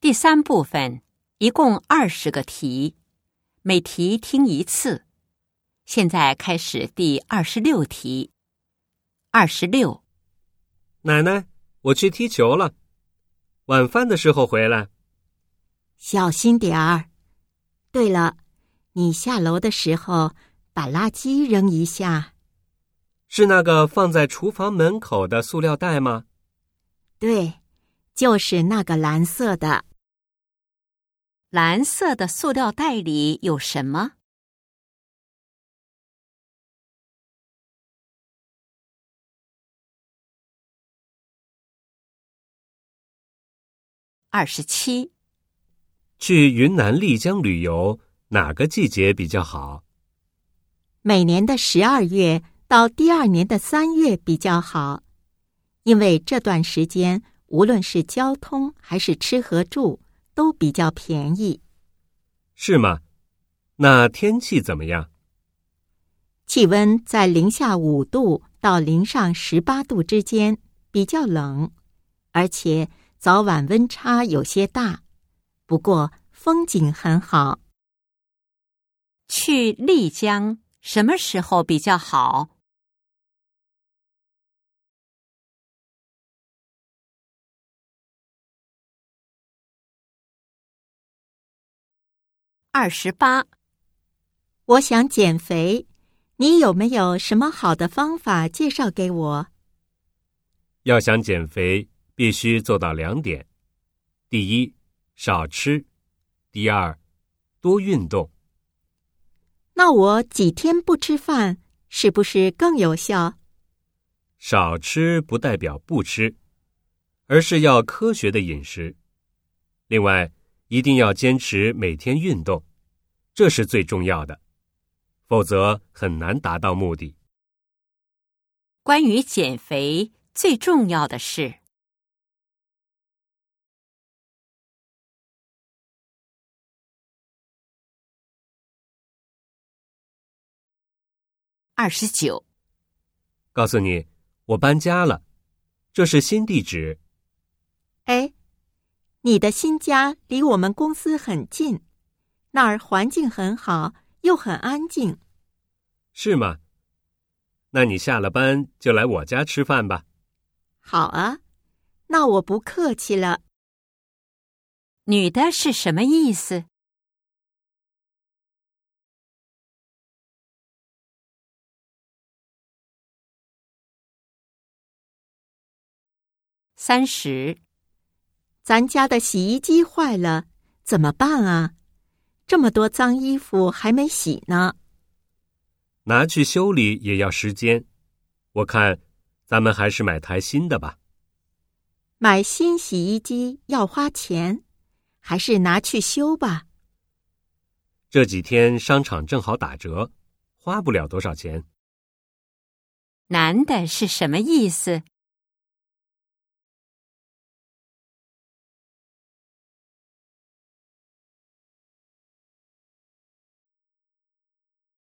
第三部分一共二十个题，每题听一次。现在开始第二十六题。二十六，奶奶，我去踢球了，晚饭的时候回来。小心点儿。对了，你下楼的时候把垃圾扔一下。是那个放在厨房门口的塑料袋吗？对，就是那个蓝色的。蓝色的塑料袋里有什么？二十七，去云南丽江旅游，哪个季节比较好？每年的十二月到第二年的三月比较好，因为这段时间无论是交通还是吃和住。都比较便宜，是吗？那天气怎么样？气温在零下五度到零上十八度之间，比较冷，而且早晚温差有些大。不过风景很好。去丽江什么时候比较好？二十八，我想减肥，你有没有什么好的方法介绍给我？要想减肥，必须做到两点：第一，少吃；第二，多运动。那我几天不吃饭，是不是更有效？少吃不代表不吃，而是要科学的饮食。另外，一定要坚持每天运动。这是最重要的，否则很难达到目的。关于减肥，最重要的是二十九。告诉你，我搬家了，这是新地址。哎，你的新家离我们公司很近。那儿环境很好，又很安静，是吗？那你下了班就来我家吃饭吧。好啊，那我不客气了。女的是什么意思？三十，咱家的洗衣机坏了，怎么办啊？这么多脏衣服还没洗呢，拿去修理也要时间。我看，咱们还是买台新的吧。买新洗衣机要花钱，还是拿去修吧。这几天商场正好打折，花不了多少钱。男的是什么意思？